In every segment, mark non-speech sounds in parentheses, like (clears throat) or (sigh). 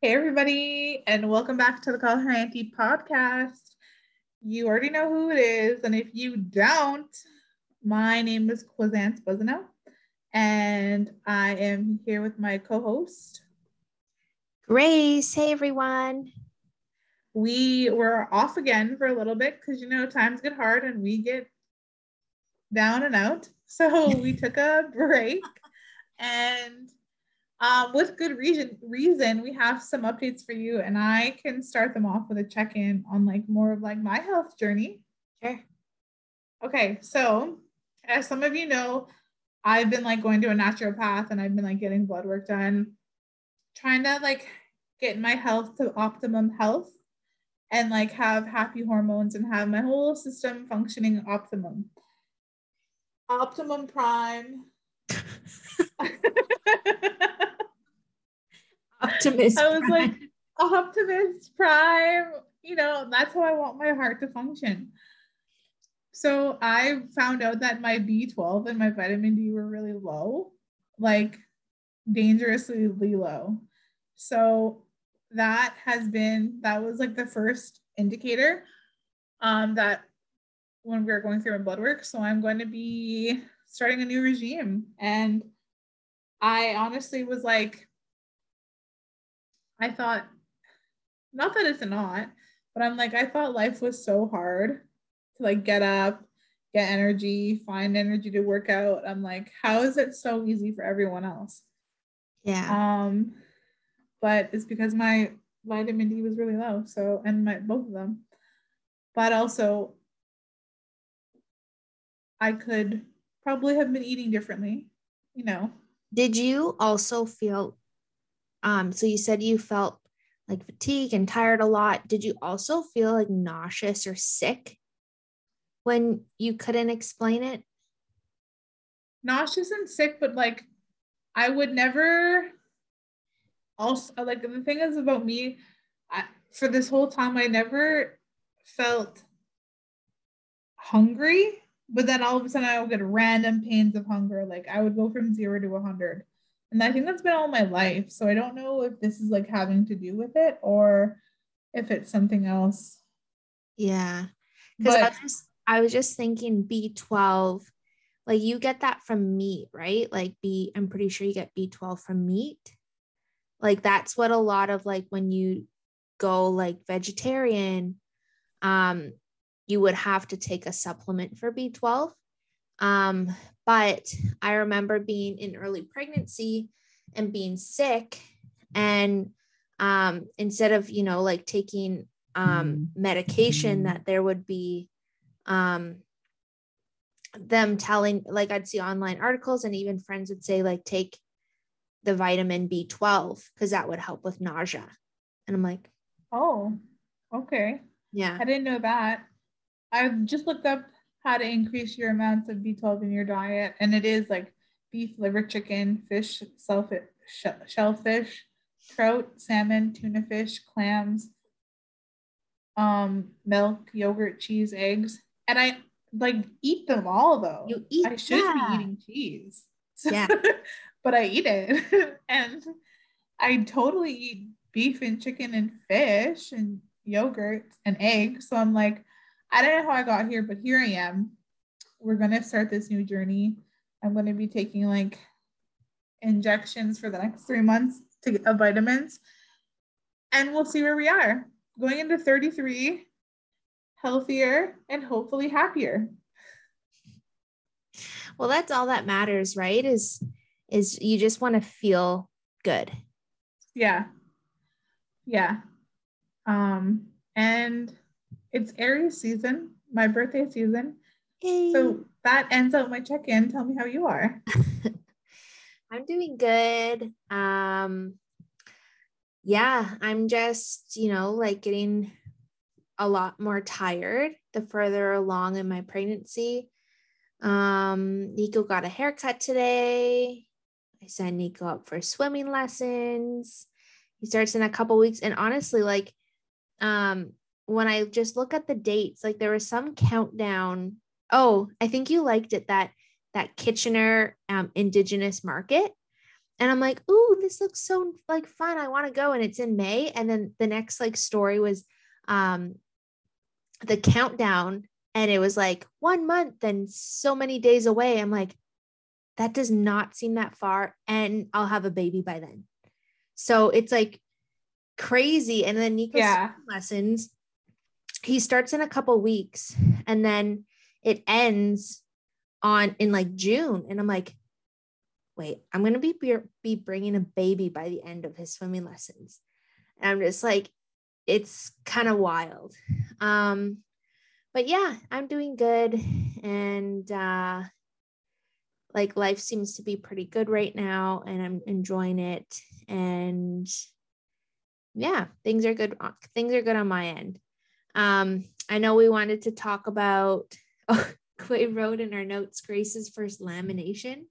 Hey, everybody, and welcome back to the Call Her Auntie podcast. You already know who it is, and if you don't, my name is Quazance Buzino, and I am here with my co host. Grace, hey everyone. We were off again for a little bit because you know times get hard and we get down and out. So we (laughs) took a break and um, with good reason reason we have some updates for you and I can start them off with a check-in on like more of like my health journey. Sure. Okay, so as some of you know, I've been like going to a naturopath and I've been like getting blood work done, trying to like get my health to optimum health and like have happy hormones and have my whole system functioning optimum. Optimum prime. (laughs) (laughs) Optimist. I was like, optimist prime, you know, that's how I want my heart to function. So I found out that my B12 and my vitamin D were really low, like dangerously low. So that has been, that was like the first indicator um, that when we were going through my blood work. So I'm going to be starting a new regime. And I honestly was like, I thought, not that it's not, but I'm like, I thought life was so hard to like get up, get energy, find energy to work out. I'm like, how is it so easy for everyone else? Yeah. Um, but it's because my vitamin D was really low. So, and my both of them, but also I could probably have been eating differently, you know. did you also feel um so you said you felt like fatigue and tired a lot did you also feel like nauseous or sick when you couldn't explain it nauseous and sick, but like I would never also like the thing is about me, I, for this whole time I never felt hungry, but then all of a sudden I would get random pains of hunger. Like I would go from zero to a hundred. And I think that's been all my life. So I don't know if this is like having to do with it or if it's something else. yeah because I, was just- I was just thinking b12 like you get that from meat right like b i'm pretty sure you get b12 from meat like that's what a lot of like when you go like vegetarian um you would have to take a supplement for b12 um but i remember being in early pregnancy and being sick and um instead of you know like taking um medication that there would be um them telling like I'd see online articles and even friends would say like take the vitamin B12 because that would help with nausea. And I'm like, oh, okay. yeah. I didn't know that. I've just looked up how to increase your amounts of B12 in your diet, and it is like beef, liver, chicken, fish, shellfish, shellfish, trout, salmon, tuna fish, clams, um, milk, yogurt, cheese, eggs, and I like eat them all though. You eat I should be eating cheese. Yeah. (laughs) but I eat it, (laughs) and I totally eat beef and chicken and fish and yogurt and eggs. So I'm like, I don't know how I got here, but here I am. We're gonna start this new journey. I'm gonna be taking like injections for the next three months to get of vitamins, and we'll see where we are. Going into 33, healthier and hopefully happier. Well, that's all that matters, right? Is is you just want to feel good. Yeah. Yeah. Um, and it's Aries season, my birthday season. Yay. So that ends out my check-in. Tell me how you are. (laughs) I'm doing good. Um yeah, I'm just, you know, like getting a lot more tired the further along in my pregnancy. Um Nico got a haircut today. I sent Nico up for swimming lessons. He starts in a couple weeks and honestly like um when I just look at the dates, like there was some countdown. Oh, I think you liked it that that Kitchener um, Indigenous Market. And I'm like, ooh, this looks so like fun. I want to go. And it's in May. And then the next like story was um the countdown. And it was like one month and so many days away. I'm like, that does not seem that far. And I'll have a baby by then. So it's like crazy. And then Nico's Yeah. lessons, he starts in a couple weeks and then it ends on in like June. And I'm like, wait, I'm gonna be be bringing a baby by the end of his swimming lessons. And I'm just like, it's kind of wild. Um, but yeah, I'm doing good and uh like life seems to be pretty good right now and I'm enjoying it and yeah, things are good things are good on my end. Um I know we wanted to talk about (laughs) oh, Quay wrote in our notes Grace's first lamination.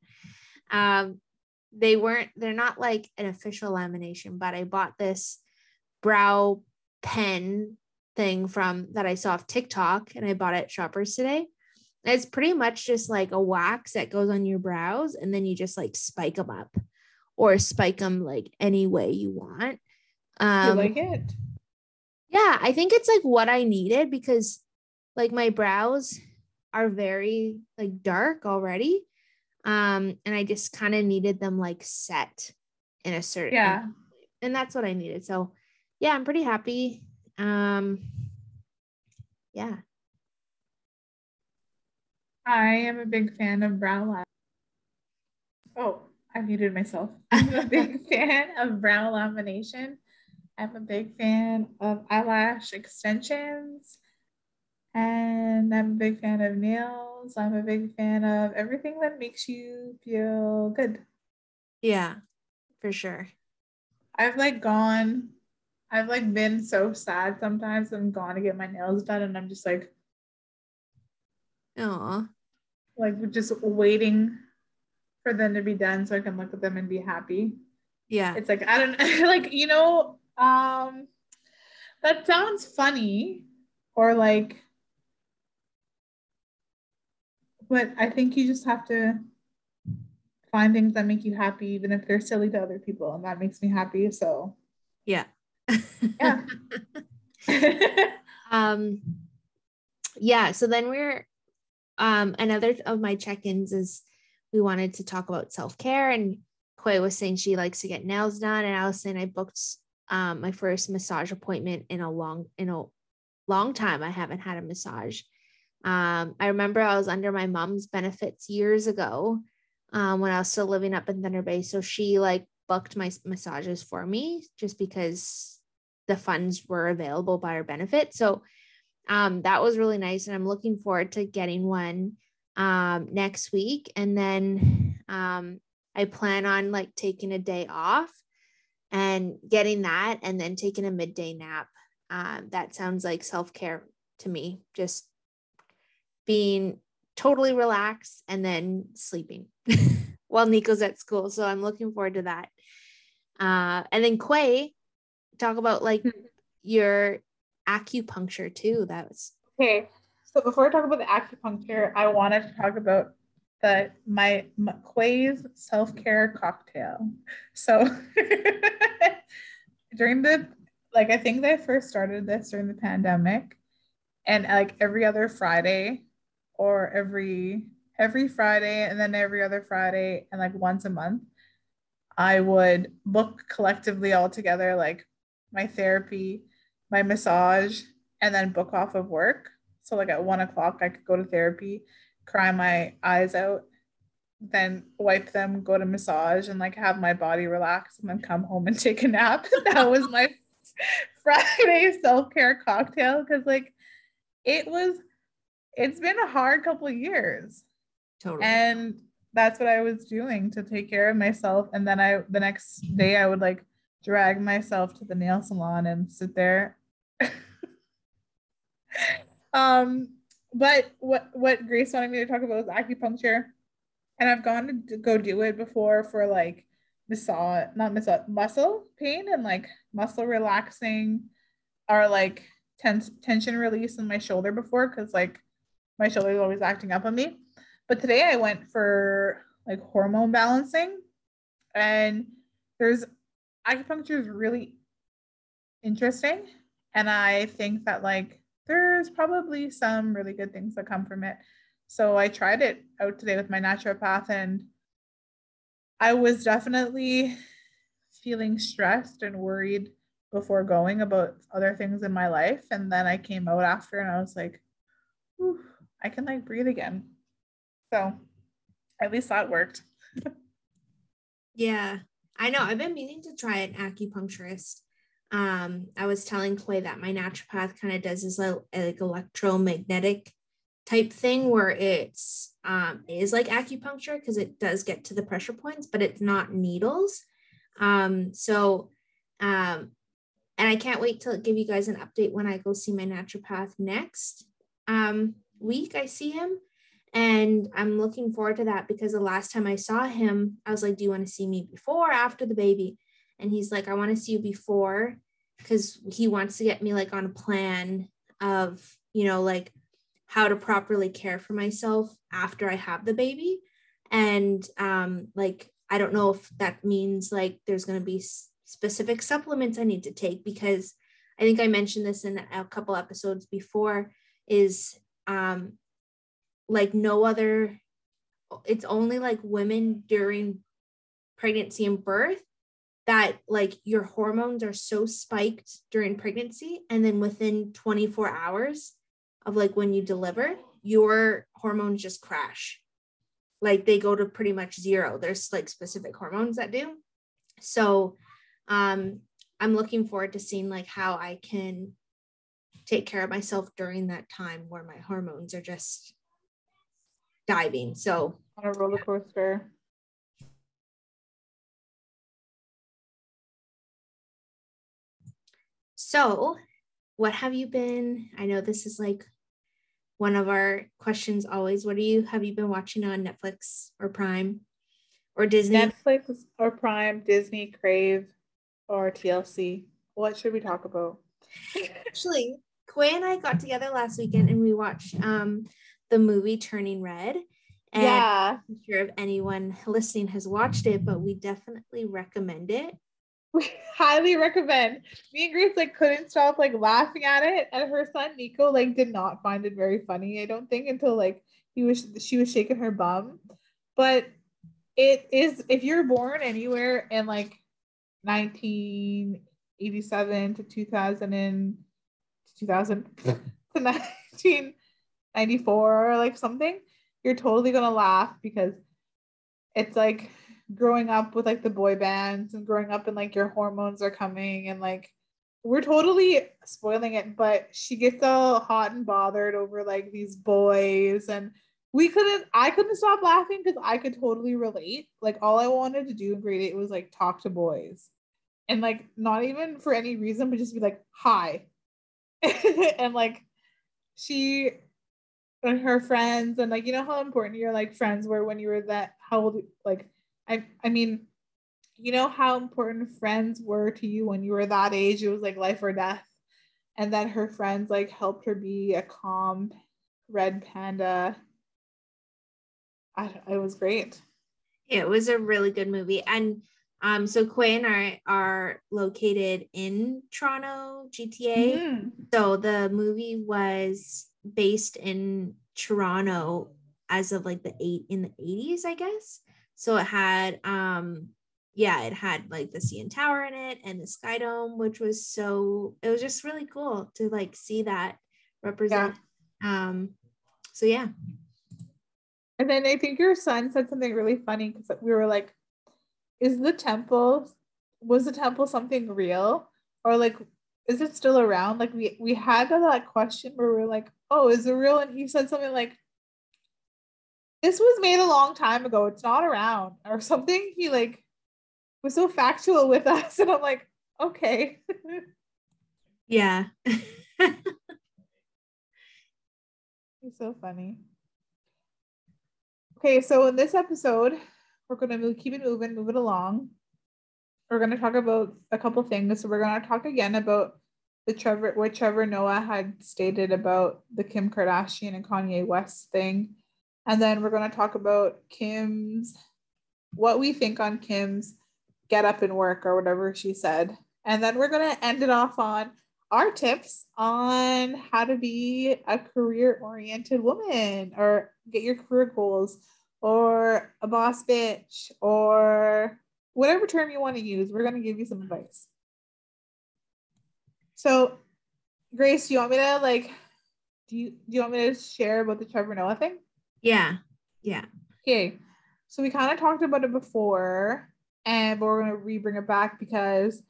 Um, they weren't, they're not like an official lamination, but I bought this brow pen thing from that I saw off TikTok and I bought it at Shoppers today. And it's pretty much just like a wax that goes on your brows and then you just like spike them up or spike them like any way you want. Um, you like it? Yeah, I think it's like what I needed because like my brows are very like dark already. Um, and I just kind of needed them like set in a certain Yeah. and that's what I needed. So yeah, I'm pretty happy. Um yeah. I am a big fan of brow lash. Oh, I muted myself. (laughs) I'm a big (laughs) fan of brow lamination. I'm a big fan of eyelash extensions. And I'm a big fan of nails. I'm a big fan of everything that makes you feel good. Yeah, for sure. I've like gone, I've like been so sad sometimes. I'm gone to get my nails done, and I'm just like, Oh, like just waiting for them to be done so I can look at them and be happy. yeah. It's like I don't (laughs) like you know um that sounds funny or like but I think you just have to find things that make you happy even if they're silly to other people and that makes me happy so Yeah. Yeah. (laughs) um yeah, so then we're um another of my check-ins is we wanted to talk about self-care and Koi was saying she likes to get nails done and I was saying I booked um my first massage appointment in a long in a long time. I haven't had a massage. Um I remember I was under my mom's benefits years ago um when I was still living up in Thunder Bay so she like booked my massages for me just because the funds were available by her benefit. So um, that was really nice. And I'm looking forward to getting one um, next week. And then um, I plan on like taking a day off and getting that and then taking a midday nap. Um, that sounds like self care to me, just being totally relaxed and then sleeping (laughs) while Nico's at school. So I'm looking forward to that. Uh, and then Quay, talk about like your acupuncture too. That was Okay, so before I talk about the acupuncture, I wanted to talk about the my McQuay's self care cocktail. So (laughs) during the like, I think they first started this during the pandemic, and like every other Friday, or every every Friday, and then every other Friday, and like once a month, I would book collectively all together, like my therapy, my massage, and then book off of work. So like at one o'clock, I could go to therapy, cry my eyes out, then wipe them, go to massage, and like have my body relax, and then come home and take a nap. (laughs) that was my (laughs) Friday self care cocktail because like it was. It's been a hard couple of years, totally. and that's what I was doing to take care of myself. And then I the next day I would like drag myself to the nail salon and sit there. (laughs) um, but what what Grace wanted me to talk about was acupuncture. And I've gone to go do it before for like massage, not massage, muscle pain and like muscle relaxing or like tense tension release in my shoulder before because like my shoulder is always acting up on me. But today I went for like hormone balancing and there's acupuncture is really interesting and I think that like there's probably some really good things that come from it. So I tried it out today with my naturopath and I was definitely feeling stressed and worried before going about other things in my life. And then I came out after and I was like, I can like breathe again. So at least that worked. (laughs) yeah, I know. I've been meaning to try an acupuncturist. Um, I was telling Clay that my naturopath kind of does this like, like electromagnetic type thing where it's um is like acupuncture because it does get to the pressure points, but it's not needles. Um, so um and I can't wait to give you guys an update when I go see my naturopath next um week. I see him. And I'm looking forward to that because the last time I saw him, I was like, Do you want to see me before after the baby? And he's like, I want to see you before because he wants to get me like on a plan of, you know, like how to properly care for myself after I have the baby. And um, like, I don't know if that means like there's going to be specific supplements I need to take because I think I mentioned this in a couple episodes before is um, like no other, it's only like women during pregnancy and birth that like your hormones are so spiked during pregnancy and then within 24 hours of like when you deliver, your hormones just crash. Like they go to pretty much zero. There's like specific hormones that do. So um I'm looking forward to seeing like how I can take care of myself during that time where my hormones are just diving. So on a roller coaster. So, what have you been? I know this is like one of our questions always what are you have you been watching on netflix or prime or disney netflix or prime disney crave or tlc what should we talk about actually Quay and I got together last weekend and we watched um the movie Turning Red. And yeah. I'm sure if anyone listening has watched it, but we definitely recommend it. We (laughs) highly recommend. Me and Grace like couldn't stop like laughing at it, and her son Nico like did not find it very funny. I don't think until like he was she was shaking her bum, but it is if you're born anywhere in like 1987 to 2000 and 2000 to 1994 (laughs) or like something, you're totally gonna laugh because it's like growing up with like the boy bands and growing up and like your hormones are coming and like we're totally spoiling it, but she gets all hot and bothered over like these boys and we couldn't I couldn't stop laughing because I could totally relate. Like all I wanted to do in grade eight was like talk to boys. And like not even for any reason, but just be like, hi. (laughs) and like she and her friends and like you know how important your like friends were when you were that how old like I I mean you know how important friends were to you when you were that age it was like life or death and then her friends like helped her be a calm red panda I, it was great it was a really good movie and um, so Quay and I are located in Toronto, GTA. Mm-hmm. So the movie was based in Toronto as of like the eight in the 80s, I guess. So it had um yeah, it had like the CN Tower in it and the Sky Dome, which was so it was just really cool to like see that represent. Yeah. Um so yeah. And then I think your son said something really funny because we were like, is the temple was the temple something real or like is it still around like we we had that question where we are like oh is it real and he said something like this was made a long time ago. It's not around or something. He like was so factual with us. And I'm like, okay. (laughs) Yeah. He's so funny. Okay, so in this episode, we're gonna move, keep it moving, move it along. We're gonna talk about a couple things. So we're gonna talk again about the Trevor, what Trevor Noah had stated about the Kim Kardashian and Kanye West thing, and then we're gonna talk about Kim's, what we think on Kim's get up and work or whatever she said, and then we're gonna end it off on our tips on how to be a career oriented woman or get your career goals or a boss bitch or whatever term you want to use. We're going to give you some advice. So, Grace, do you want me to like, do you, do you want me to share about the Trevor Noah thing? Yeah. Yeah. Okay. So, we kind of talked about it before, and but we're going to re bring it back because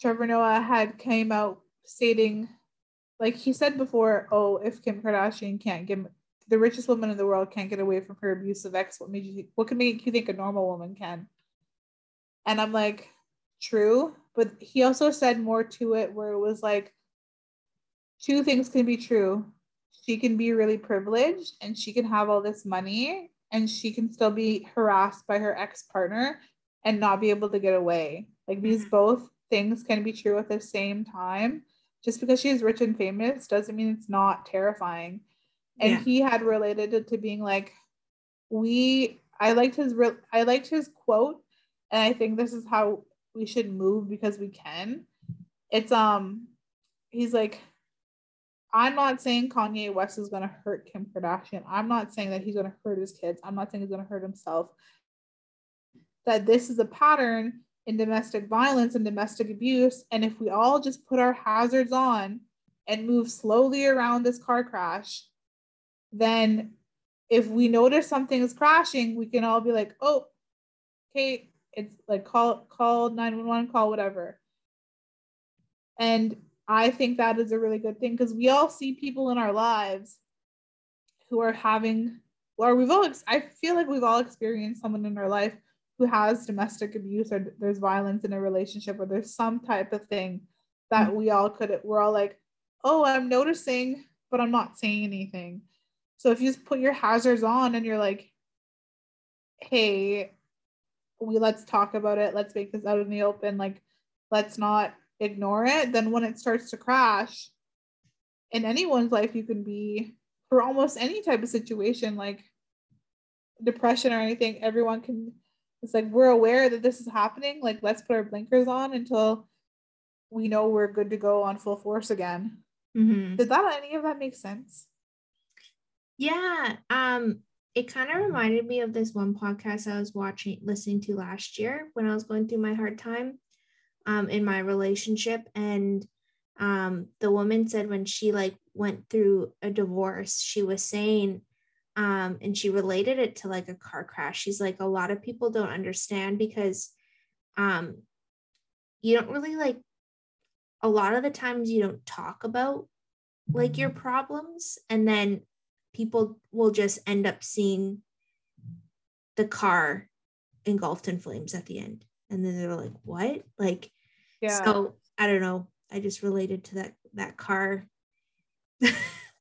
Trevor Noah had came out stating, like he said before, oh, if Kim Kardashian can't get the richest woman in the world can't get away from her abusive ex, what made you what could make you think a normal woman can? And I'm like, true, but he also said more to it where it was like two things can be true. She can be really privileged and she can have all this money and she can still be harassed by her ex-partner and not be able to get away. Like these mm-hmm. both things can be true at the same time. Just because she's rich and famous doesn't mean it's not terrifying. And yeah. he had related it to being like, we. I liked his real. I liked his quote, and I think this is how we should move because we can. It's um, he's like, I'm not saying Kanye West is gonna hurt Kim Kardashian. I'm not saying that he's gonna hurt his kids. I'm not saying he's gonna hurt himself. That this is a pattern in domestic violence and domestic abuse. And if we all just put our hazards on and move slowly around this car crash, then if we notice something is crashing, we can all be like, oh, okay, it's like call call 911, call whatever. And I think that is a really good thing because we all see people in our lives who are having, or we've all, I feel like we've all experienced someone in our life who has domestic abuse or there's violence in a relationship or there's some type of thing that mm-hmm. we all could we're all like oh i'm noticing but i'm not saying anything. So if you just put your hazards on and you're like hey we let's talk about it. Let's make this out in the open. Like let's not ignore it then when it starts to crash in anyone's life you can be for almost any type of situation like depression or anything everyone can it's like we're aware that this is happening like let's put our blinkers on until we know we're good to go on full force again. Mm-hmm. did that any of that make sense? Yeah um it kind of reminded me of this one podcast i was watching listening to last year when i was going through my hard time um in my relationship and um the woman said when she like went through a divorce she was saying um, and she related it to like a car crash. She's like, a lot of people don't understand because um, you don't really like, a lot of the times you don't talk about like your problems, and then people will just end up seeing the car engulfed in flames at the end. And then they're like, what? Like, yeah. So I don't know. I just related to that that car (laughs)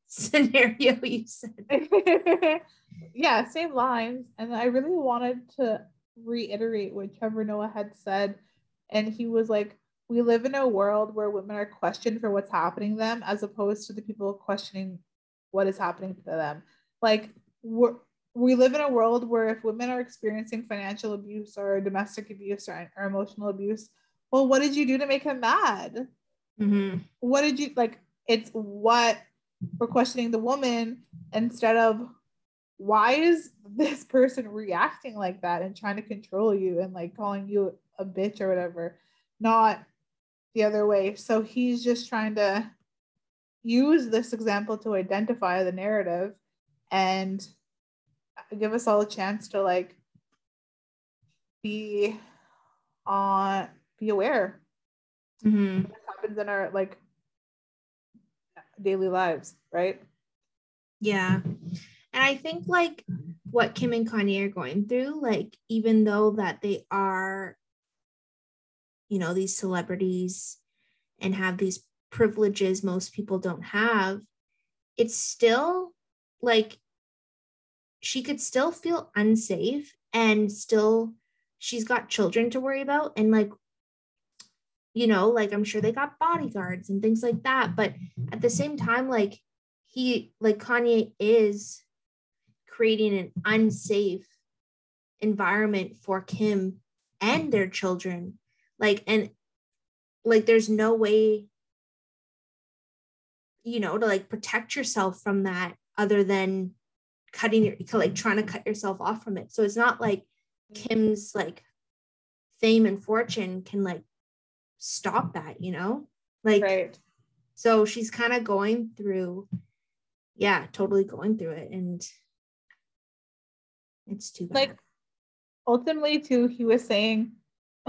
scenario (laughs) you said. (laughs) yeah, same lines. And I really wanted to reiterate what Trevor Noah had said. And he was like, we live in a world where women are questioned for what's happening to them as opposed to the people questioning what is happening to them. Like we're, we live in a world where if women are experiencing financial abuse or domestic abuse or, or emotional abuse, well, what did you do to make him mad? Mm-hmm. What did you like? It's what for questioning the woman instead of why is this (laughs) person reacting like that and trying to control you and like calling you a bitch or whatever, not the other way. So he's just trying to use this example to identify the narrative and give us all a chance to like be on be aware mm-hmm. what happens in our like daily lives, right? Yeah. And I think like what Kim and Kanye are going through, like even though that they are, you know, these celebrities and have these privileges most people don't have, it's still like she could still feel unsafe and still she's got children to worry about and like you know like i'm sure they got bodyguards and things like that but at the same time like he like kanye is creating an unsafe environment for kim and their children like and like there's no way you know to like protect yourself from that other than cutting your like trying to cut yourself off from it. So it's not like mm-hmm. kim's like fame and fortune can like stop that you know? Like right. so she's kind of going through yeah totally going through it and it's too bad. Like ultimately too he was saying (clears throat)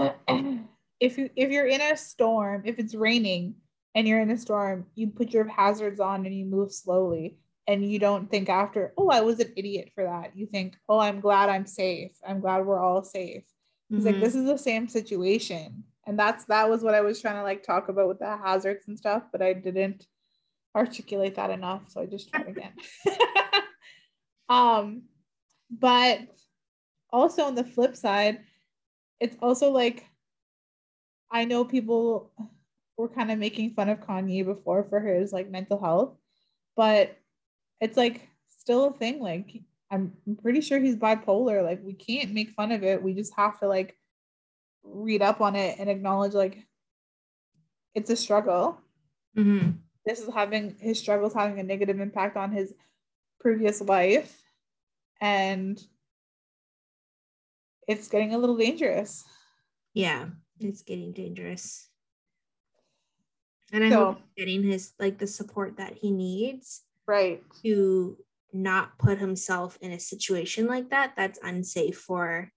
if you if you're in a storm if it's raining and you're in a storm you put your hazards on and you move slowly and you don't think after oh i was an idiot for that. You think oh i'm glad i'm safe. I'm glad we're all safe. He's mm-hmm. like this is the same situation and that's that was what i was trying to like talk about with the hazards and stuff but i didn't articulate that enough so i just tried (laughs) again (laughs) um but also on the flip side it's also like i know people were kind of making fun of kanye before for his like mental health but it's like still a thing. Like I'm pretty sure he's bipolar. Like we can't make fun of it. We just have to like read up on it and acknowledge like it's a struggle. Mm-hmm. This is having his struggles having a negative impact on his previous life, and it's getting a little dangerous. Yeah, it's getting dangerous. And I so, hope getting his like the support that he needs right to not put himself in a situation like that that's unsafe for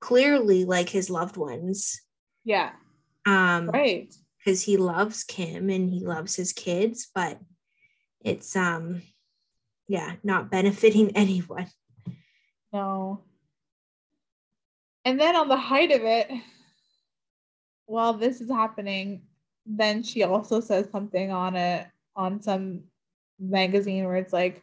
clearly like his loved ones. Yeah. Um right. because he loves kim and he loves his kids but it's um yeah not benefiting (laughs) anyone. No. And then on the height of it while this is happening then she also says something on it on some magazine where it's like,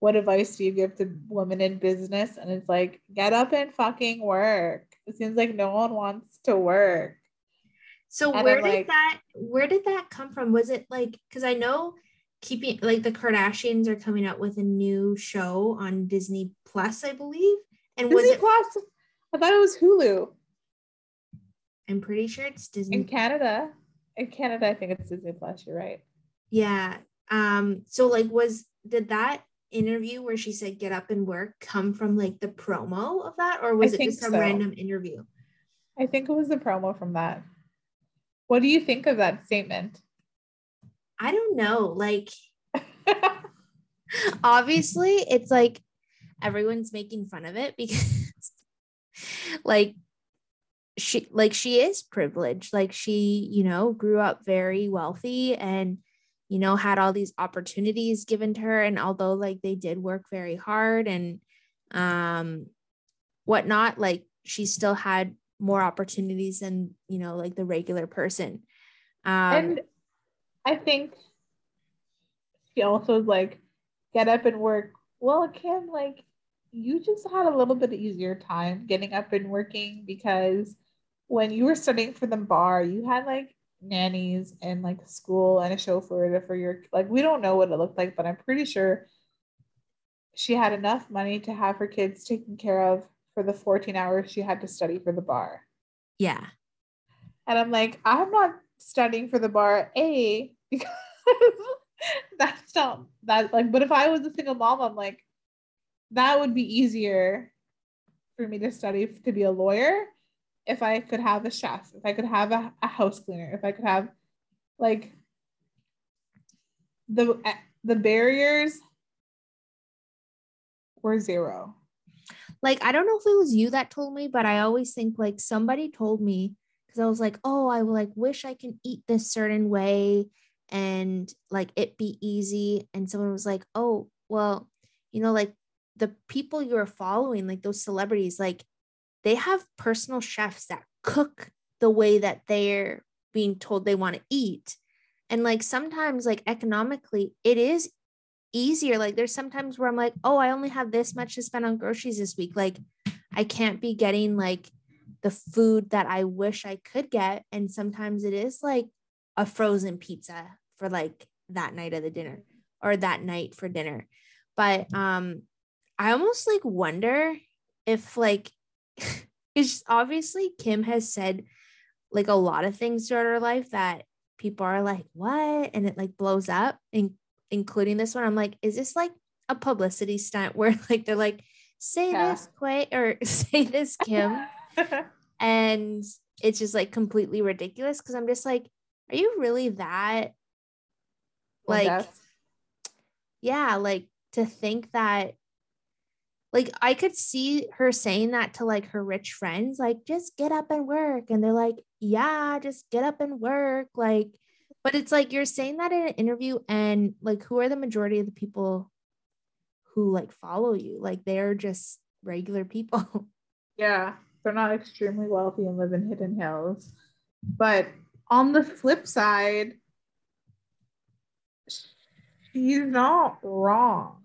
what advice do you give to women in business? And it's like, get up and fucking work. It seems like no one wants to work. So and where I'm did like, that where did that come from? Was it like because I know keeping like the Kardashians are coming out with a new show on Disney Plus, I believe. And Disney was it Plus? I thought it was Hulu. I'm pretty sure it's Disney. In Canada. In Canada, I think it's Disney Plus. You're right. Yeah. Um, so like was did that interview where she said get up and work come from like the promo of that or was I it just some so. random interview? I think it was the promo from that. What do you think of that statement? I don't know. Like (laughs) obviously it's like everyone's making fun of it because (laughs) like she like she is privileged like she you know grew up very wealthy and you know, had all these opportunities given to her. And although like they did work very hard and um whatnot, like she still had more opportunities than, you know, like the regular person. Um and I think she also like get up and work. Well, Kim, like you just had a little bit easier time getting up and working because when you were studying for the bar, you had like nannies and like school and a chauffeur for your like we don't know what it looked like but i'm pretty sure she had enough money to have her kids taken care of for the 14 hours she had to study for the bar. Yeah. And i'm like i'm not studying for the bar a because (laughs) that's not that like but if i was a single mom i'm like that would be easier for me to study to be a lawyer if I could have a chef, if I could have a, a house cleaner, if I could have like the eh, the barriers were zero. Like I don't know if it was you that told me, but I always think like somebody told me because I was like, oh, I like wish I can eat this certain way and like it be easy. And someone was like, oh, well, you know, like the people you're following, like those celebrities, like they have personal chefs that cook the way that they're being told they want to eat. And like sometimes, like economically, it is easier. Like there's sometimes where I'm like, oh, I only have this much to spend on groceries this week. Like I can't be getting like the food that I wish I could get. And sometimes it is like a frozen pizza for like that night of the dinner or that night for dinner. But um I almost like wonder if like (laughs) it's obviously Kim has said like a lot of things throughout her life that people are like, what? And it like blows up, and including this one. I'm like, is this like a publicity stunt where (laughs) like they're like, say yeah. this Quay or (laughs) say this Kim? and it's just like completely ridiculous because I'm just like, are you really that like yeah, like to think that like I could see her saying that to like her rich friends, like just get up and work. And they're like, yeah, just get up and work. Like, but it's like you're saying that in an interview, and like, who are the majority of the people who like follow you? Like, they're just regular people. (laughs) Yeah, they're not extremely wealthy and live in hidden hills. But on the flip side, she's not wrong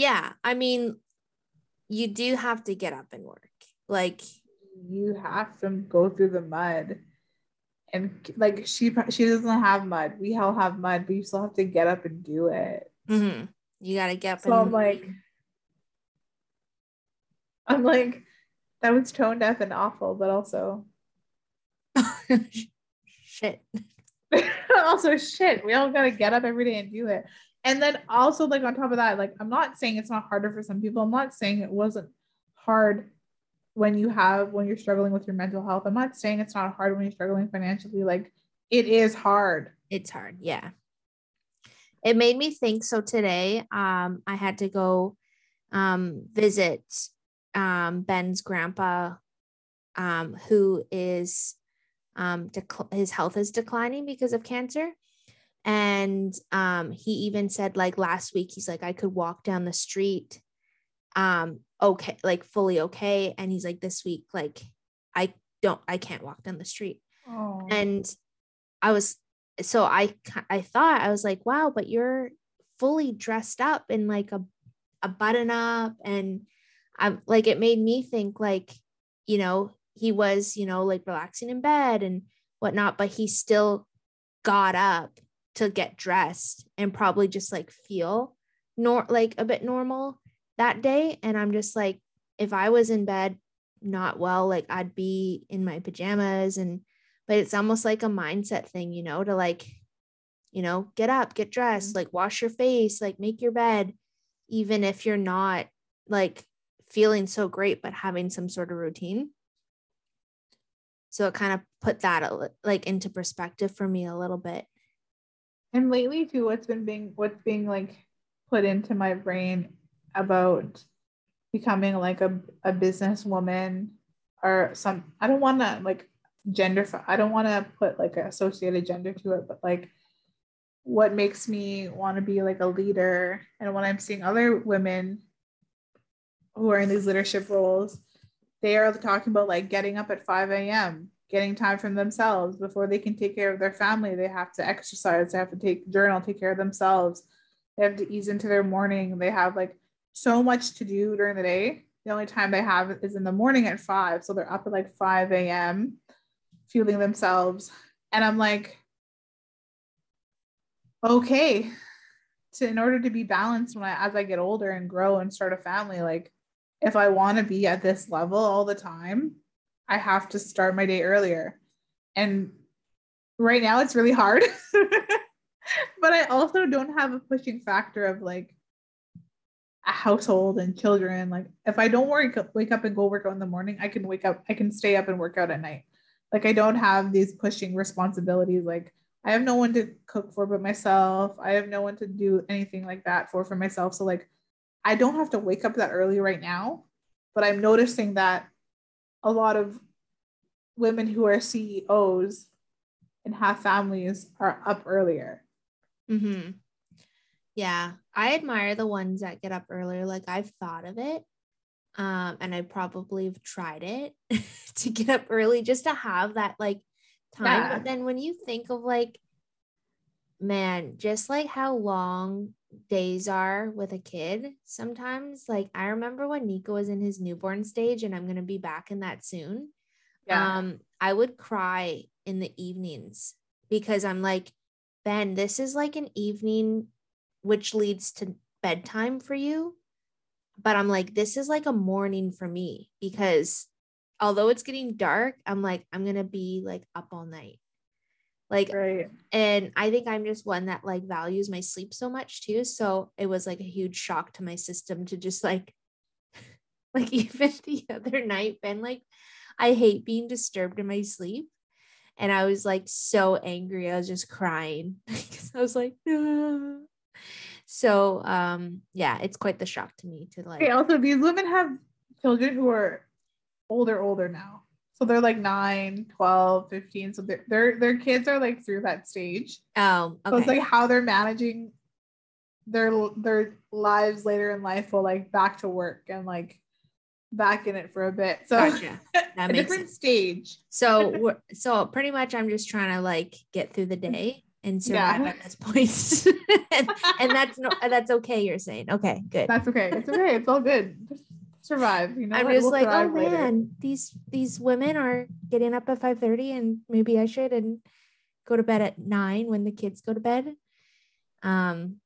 yeah i mean you do have to get up and work. Like you have to go through the mud and like she she doesn't have mud. We all have mud but you still have to get up and do it. Mm-hmm. you gotta get up so and- i'm like i'm like that was tone deaf and awful but also (laughs) shit. (laughs) Also shit we all gotta get up every day and do it and then also like on top of that like i'm not saying it's not harder for some people. I'm not saying it wasn't hard when you have when you're struggling with your mental health. I'm not saying it's not hard when you're struggling financially. Like it is hard. It's hard yeah. It made me think so today um i had to go um visit um ben's grandpa um who is um dec- his health is declining because of cancer and um he even said like last week he's like i could walk down the street um okay like fully okay. And he's like this week like i don't i can't walk down the street. Oh. and i was so i i thought i was like wow but you're fully dressed up in like a a button up and i'm like it made me think like you know he was you know like relaxing in bed and whatnot but he still got up to get dressed and probably just like feel nor like a bit normal that day. And i'm just like if i was in bed not well like i'd be in my pajamas and but it's almost like a mindset thing you know to like you know get up get dressed mm-hmm. like wash your face like make your bed even if you're not like feeling so great but having some sort of routine. So it kind of put that like into perspective for me a little bit and lately too what's been being what's being like put into my brain about becoming like a, a businesswoman or some i don't want to like gender i don't want to put like an associated gender to it but like what makes me want to be like a leader. And when i'm seeing other women who are in these leadership roles they are talking about like getting up at 5 a.m getting time for themselves before they can take care of their family. They have to exercise, they have to take journal, take care of themselves. They have to ease into their morning. They have like so much to do during the day. The only time they have is in the morning at five. So they're up at like 5 a.m. fueling themselves. And I'm like, okay. So in order to be balanced when I as I get older and grow and start a family, like if I want to be at this level all the time, I have to start my day earlier. And right now it's really hard. (laughs) but I also don't have a pushing factor of like a household and children. Like if I don't up, wake up and go work out in the morning, I can wake up, I can stay up and work out at night. Like I don't have these pushing responsibilities. Like I have no one to cook for but myself. I have no one to do anything like that for for myself. So like I don't have to wake up that early right now, but I'm noticing that a lot of women who are CEOs and have families are up earlier. Mm-hmm. Yeah, I admire the ones that get up earlier. Like I've thought of it. Um, and I probably have tried it (laughs) to get up early just to have that like time. Yeah. But then when you think of like, man, just like how long days are with a kid, sometimes like I remember when Nico was in his newborn stage, and I'm gonna be back in that soon. Um, I would cry in the evenings because I'm like, Ben, this is like an evening which leads to bedtime for you. But I'm like, this is like a morning for me because although it's getting dark, I'm like, I'm gonna be like up all night. Like, right. and I think I'm just one that like values my sleep so much too. So it was like a huge shock to my system to just like, (laughs) like (laughs) even the other night, Ben, like, I hate being disturbed in my sleep. And I was like so angry. I was just crying (laughs) because I was like, no. So um yeah, it's quite the shock to me to like Okay, also these women have children who are older, older now. So they're like 9, 12, 15. So their their their kids are like through that stage. oh So it's like how they're managing their their lives later in life while like back to work and like back in it for a bit. So Gotcha. (laughs) a different sense. stage. So (laughs) we're, so pretty much I'm just trying to like get through the day and survive Yeah. at this point. (laughs) and, and that's no that's okay, you're saying. Okay, good. That's okay. It's okay. It's all good. Survive. You know, I'm just We'll like, oh later. man, these these women are getting up at 5:30 and maybe I should and go to bed at nine when the kids go to bed. Um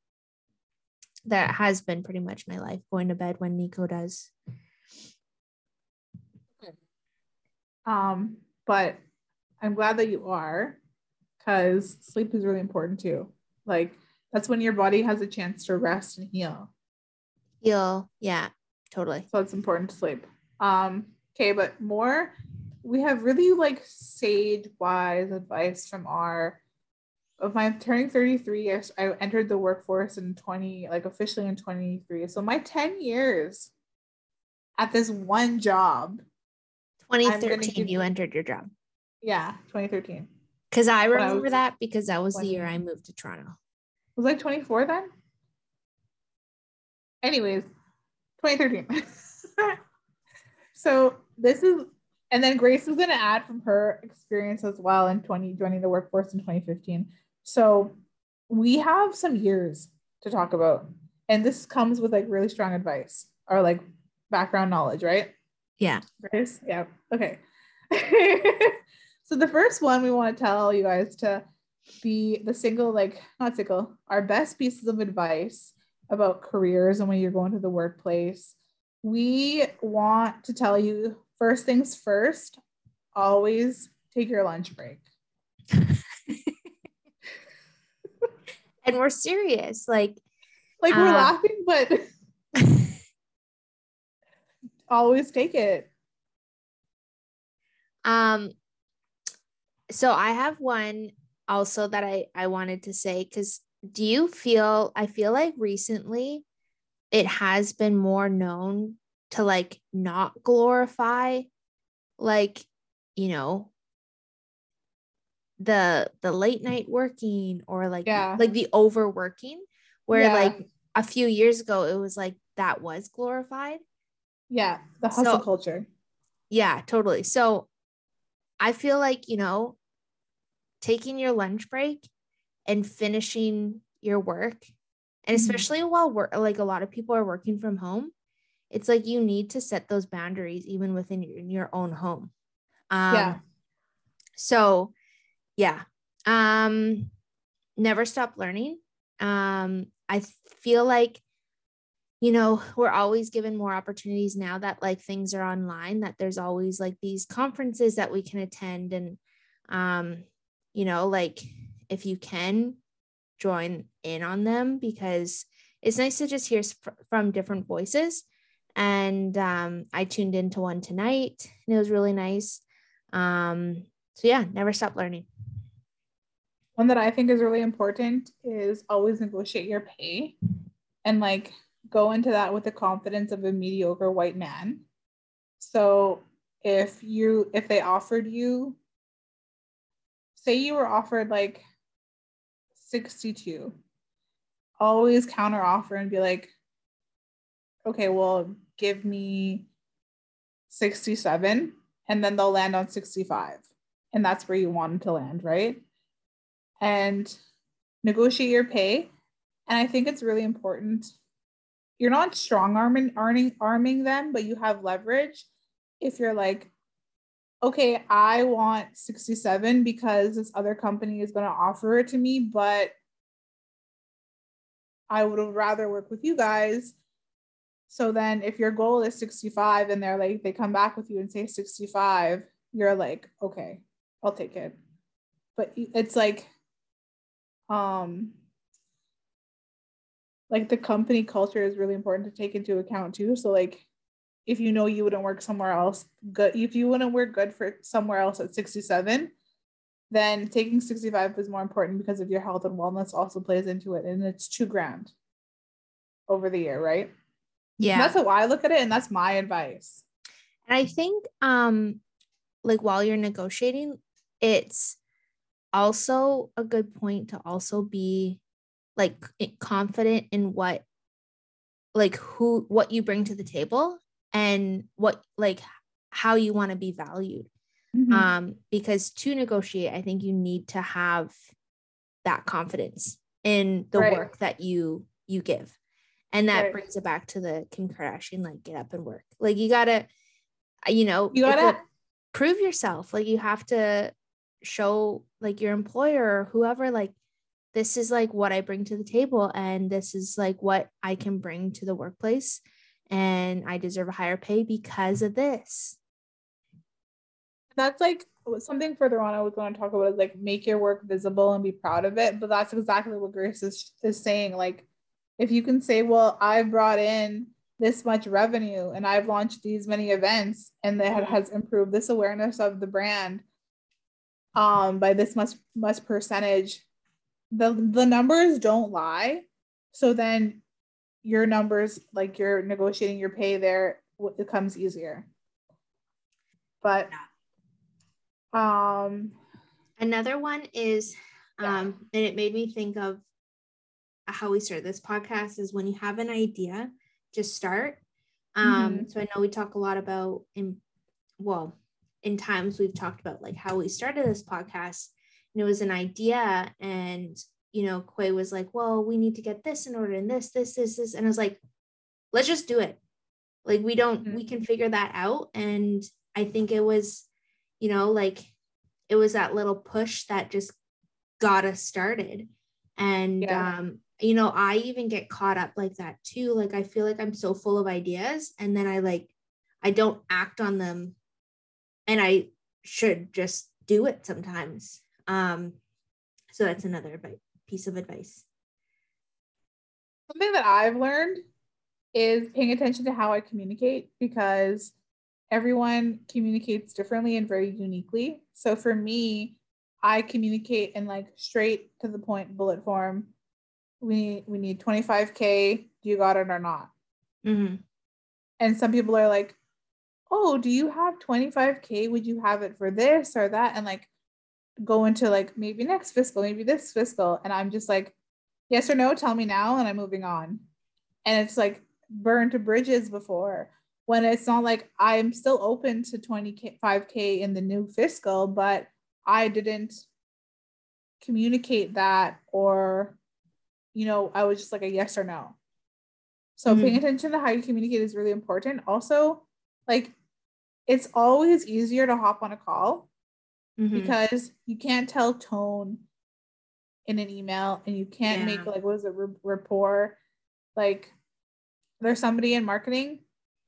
that has been pretty much my life going to bed when Nico does. Um, but I'm glad that you are because sleep is really important too. Like that's when your body has a chance to rest and heal. Heal. Yeah, totally. So it's important to sleep. Um, okay, but more we have really like sage wise advice from our of my turning 33 I, I entered the workforce in 20 like officially in 23 so my 10 years at this one job 2013 give you entered your job. yeah 2013 Because I remember was that because that was the year I moved to Toronto. was I 24 then? Anyways, 2013. (laughs) so this is, and then Grace is going to add from her experience as well in 20 joining the workforce in 2015. So we have some years to talk about, and this comes with like really strong advice or like background knowledge, right? Yeah. Grace? Yeah. Okay. (laughs) so the first one we want to tell you guys to be the single, like not single, our best pieces of advice about careers and when you're going to the workplace. We want to tell you first things first, always take your lunch break. (laughs) And we're serious. Like, Like we're Uh, laughing, but (laughs) always take it. um, so I have one also that I I wanted to say because do you feel I feel like recently it has been more known to like not glorify like you know the the late night working or like Yeah. like the overworking where Yeah. like a few years ago it was like that was glorified Yeah, the hustle So- culture. yeah totally so i feel like you know taking your lunch break and finishing your work and Mhm. especially while we're like a lot of people are working from home it's like you need to set those boundaries even within your, in your own home um Yeah. so yeah um never stop learning um i feel like you know we're always given more opportunities now that like things are online that there's always like these conferences that we can attend and um you know like if you can join in on them because it's nice to just hear from different voices. And um i tuned into one tonight and it was really nice. Um so yeah never stop learning. One that I think is really important is always negotiate your pay and like go into that with the confidence of a mediocre white man. So if you if they offered you say you were offered like 62 always counter offer and be like, okay, well, give me 67 and then they'll land on 65 and that's where you want them to land right? And negotiate your pay. And i think it's really important. You're not strong arming arming arming them but you have leverage if you're like okay i want 67 because this other company is going to offer it to me but i would rather work with you guys so then if your goal is 65 and they're like, they come back with you and say 65, you're like, okay, I'll take it. But it's like, um, like the company culture is really important to take into account too. So like if you know you wouldn't work somewhere else good if you wouldn't work good for somewhere else at 67 then taking 65 is more important because of your health and wellness also plays into it and it's two grand over the year right yeah. And that's how I look at it. And that's my advice. And I think um like while you're negotiating, it's also a good point to also be like confident in what like who what you bring to the table and what like how you want to be valued mm-hmm. um because to negotiate i think you need to have that confidence in the right. work that you you give and that right. brings it back to the Kim Kardashian, like get up and work. Like you gotta, uh, you know, you gotta prove yourself. Like you have to show like your employer or whoever, like this is like what I bring to the table, and this is like what I can bring to the workplace, and I deserve a higher pay because of this. That's like something further on I was going to talk about is like make your work visible and be proud of it. But that's exactly what Grace is, is saying. Like if you can say, well, I've brought in this much revenue and I've launched these many events and that has improved this awareness of the brand um, by this much much percentage, the the numbers don't lie. So then your numbers, like you're negotiating your pay there, it becomes easier. But um another one is um yeah. and it made me think of how we start this podcast is when you have an idea, just start. Um, mm-hmm. So I know we talk a lot about in well, in times we've talked about like how we started this podcast, and it was an idea, and you know, Quay was like, "Well, we need to get this in order, and this, this, this, this," and I was like, "Let's just do it. Like we don't, mm-hmm. we can figure that out." And I think it was, you know, like it was that little push that just got us started and yeah. um you know, I even get caught up like that too. Like I feel like I'm so full of ideas and then I like I don't act on them and I should just do it sometimes. Um so that's another piece of advice. Something that I've learned is paying attention to how I communicate because everyone communicates differently and very uniquely. So for me, I communicate in like straight to the point bullet form we we need 25k do you got it or not mm-hmm. and some people are like oh do you have 25k would you have it for this or that and like go into like maybe next fiscal maybe this fiscal and i'm just like yes or no tell me now and i'm moving on and it's like burned to bridges before when it's not like i'm still open to 25k in the new fiscal but i didn't communicate that or you know, I was just like a yes or no. So mm-hmm. paying attention to how you communicate is really important. Also, like it's always easier to hop on a call mm-hmm. because you can't tell tone in an email and you can't yeah. make like what is it rapport like there's somebody in marketing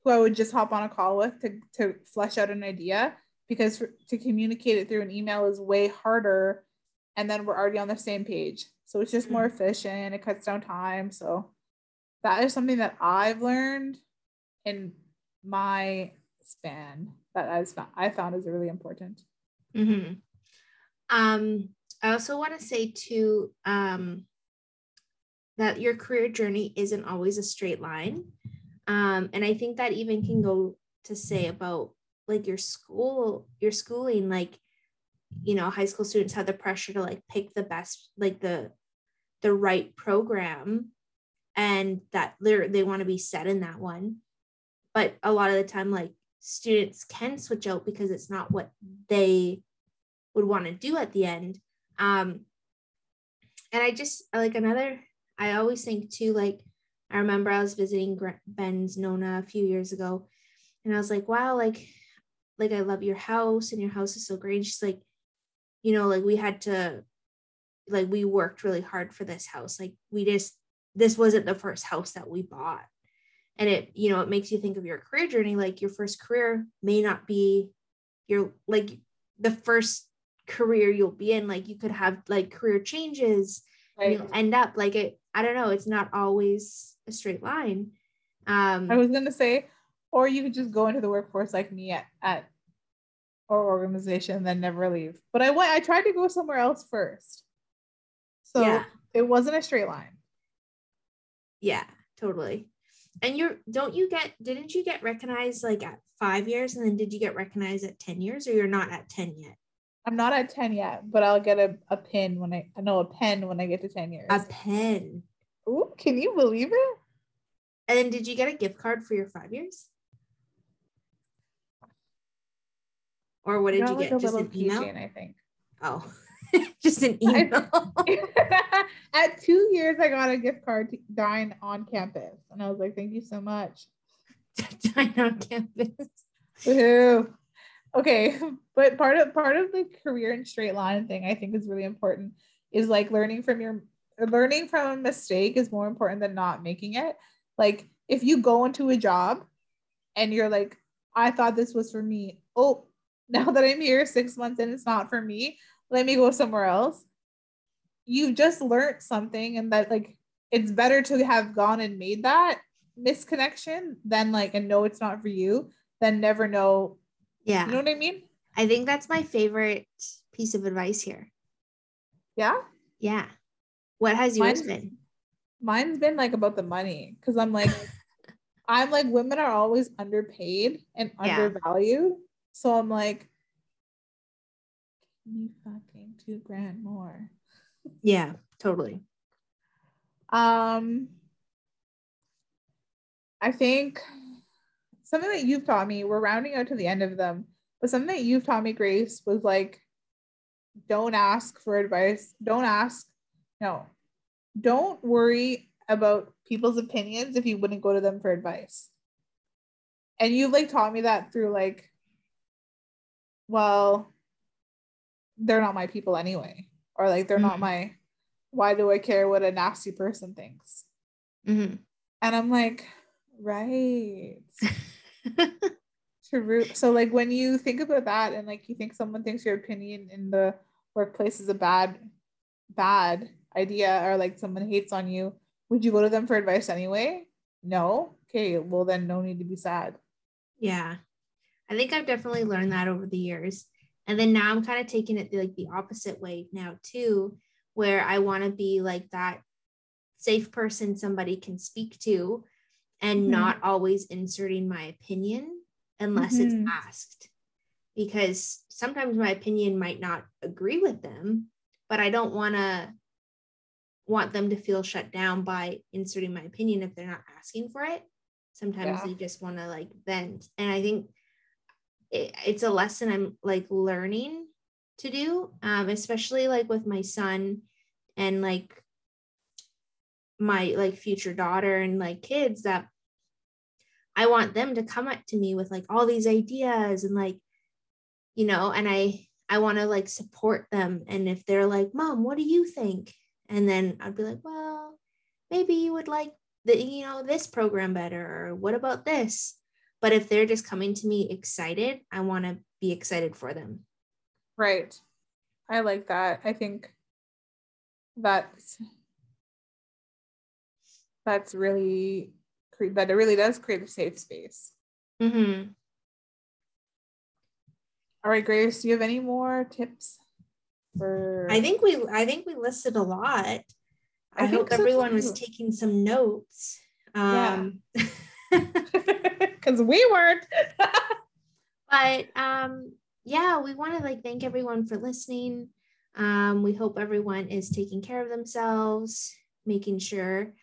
who I would just hop on a call with to to flesh out an idea because for, to communicate it through an email is way harder and then we're already on the same page so it's just more mm. efficient. It cuts down time. So that is something that I've learned in my span that I've I found is really important. Mm-hmm. Um, I also want to say too um, that your career journey isn't always a straight line. Um, and I think that even can go to say about like your school, your schooling, like you know high school students have the pressure to like pick the best like the the right program and that they're they want to be set in that one but a lot of the time like students can switch out because it's not what they would want to do at the end. Um and i just like another i always think too like i remember i was visiting ben's nona a few years ago and i was like wow like like i love your house and your house is so great. And she's like you know like we had to like we worked really hard for this house. Like we just this wasn't the first house that we bought. And it you know it makes you think of your career journey. Like your first career may not be your like the first career you'll be in like you could have like career changes right. you end up like it i don't know it's not always a straight line. Um i was gonna say or you could just go into the workforce like me at, at our organization and then never leave. But i went i tried to go somewhere else first. So yeah. it wasn't a straight line. Yeah totally. And you're don't you get didn't you get recognized like at five years and then did you get recognized at 10 years or you're not at 10 yet i'm not at 10 yet but i'll get a, a pin when i know a pen when i get to 10 years a pen Ooh, can you believe it and then did you get a gift card for your five years or what did you like get just an email i think oh (laughs) just an email. (laughs) At two years, I got a gift card to dine on campus, and I was like, "Thank you so much." (laughs) dine on campus. Woohoo! Okay, (laughs) but part of part of the career and straight line thing I think is really important is like learning from your learning from a mistake is more important than not making it. Like if you go into a job and you're like, I thought this was for me. Oh, (laughs) now that I'm here six months and it's not for me, let me go somewhere else you've just learned something and that like it's better to have gone and made that misconnection than like and know it's not for you than never know yeah. You know what i mean? I think that's my favorite piece of advice here. Yeah? Yeah. What has yours mine's, been? Mine's been like about the money because i'm like (laughs) i'm like women are always underpaid and yeah. undervalued. So i'm like me fucking two grand more. (laughs) Yeah, totally. Um, I think something that you've taught me, we're rounding out to the end of them, but something that you've taught me, Grace, was like, don't ask for advice. Don't ask. No, don't worry about people's opinions if you wouldn't go to them for advice. And you've like taught me that through like, well, they're not my people anyway or like they're mm-hmm. not my why do i care what a nasty person thinks mm-hmm. and i'm like right (laughs) true so like when you think about that and like you think someone thinks your opinion in the workplace is a bad bad idea or like someone hates on you would you go to them for advice anyway? No? Okay well then no need to be sad. Yeah. I think i've definitely learned that over the years. And then now i'm kind of taking it like the opposite way now too where i want to be like that safe person somebody can speak to and mm-hmm. not always inserting my opinion unless mm-hmm. it's asked because sometimes my opinion might not agree with them but i don't want to want them to feel shut down by inserting my opinion if they're not asking for it sometimes yeah. they just want to like vent and i think it, it's a lesson I'm like learning to do, um, especially like with my son and like my like future daughter and like kids that I want them to come up to me with like all these ideas and like, you know, and I I want to like support them. And if they're like, Mom, what do you think? And then I'd be like, Well, maybe you would like the, you know, this program better, or what about this? But if they're just coming to me excited, I want to be excited for them. Right. I like that. I think that's that's really that it really does create a safe space. Mm-hmm. All right, Grace, do you have any more tips for I think we I think we listed a lot. I, I hope everyone was taking some notes. Um (laughs) (laughs) yeah. because we weren't. (laughs) but um, yeah, we want to like thank everyone for listening. Um, we hope everyone is taking care of themselves, making sure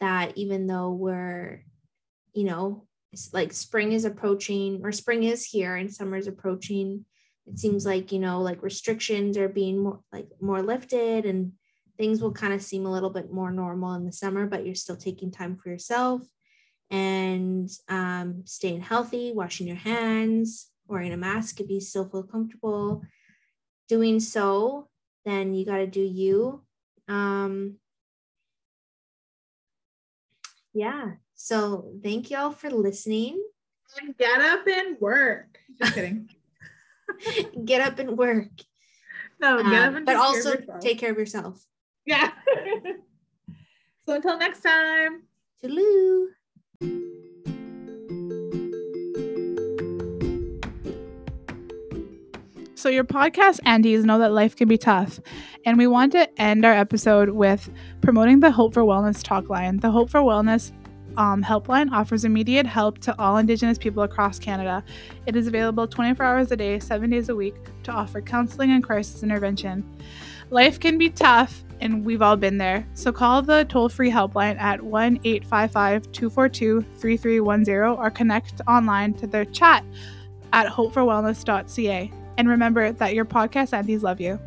that even though we're, you know, like spring is approaching or spring is here and summer is approaching, it seems like, you know, like restrictions are being more like more lifted and things will kind of seem a little bit more normal in the summer, but you're still taking time for yourself and um, staying healthy, washing your hands, wearing a mask if you still feel comfortable doing so, then you got to do you. Um, yeah. So thank y'all for listening. And get up and work. Just kidding. (laughs) (laughs) get up and work. No, get um, up and but also care take care of yourself. Yeah. (laughs) so until next time. Toodaloo. So, your podcast Aunties know that life can be tough. And we want to end our episode with promoting the Hope for Wellness talk line. The Hope for Wellness um, helpline offers immediate help to all Indigenous people across Canada. It is available 24 hours a day, seven days a week to offer counseling and crisis intervention. Life can be tough, and we've all been there. So call the toll free helpline at 1 855 242 3310 or connect online to their chat at hopeforwellness.ca. And remember that your podcast aunties love you.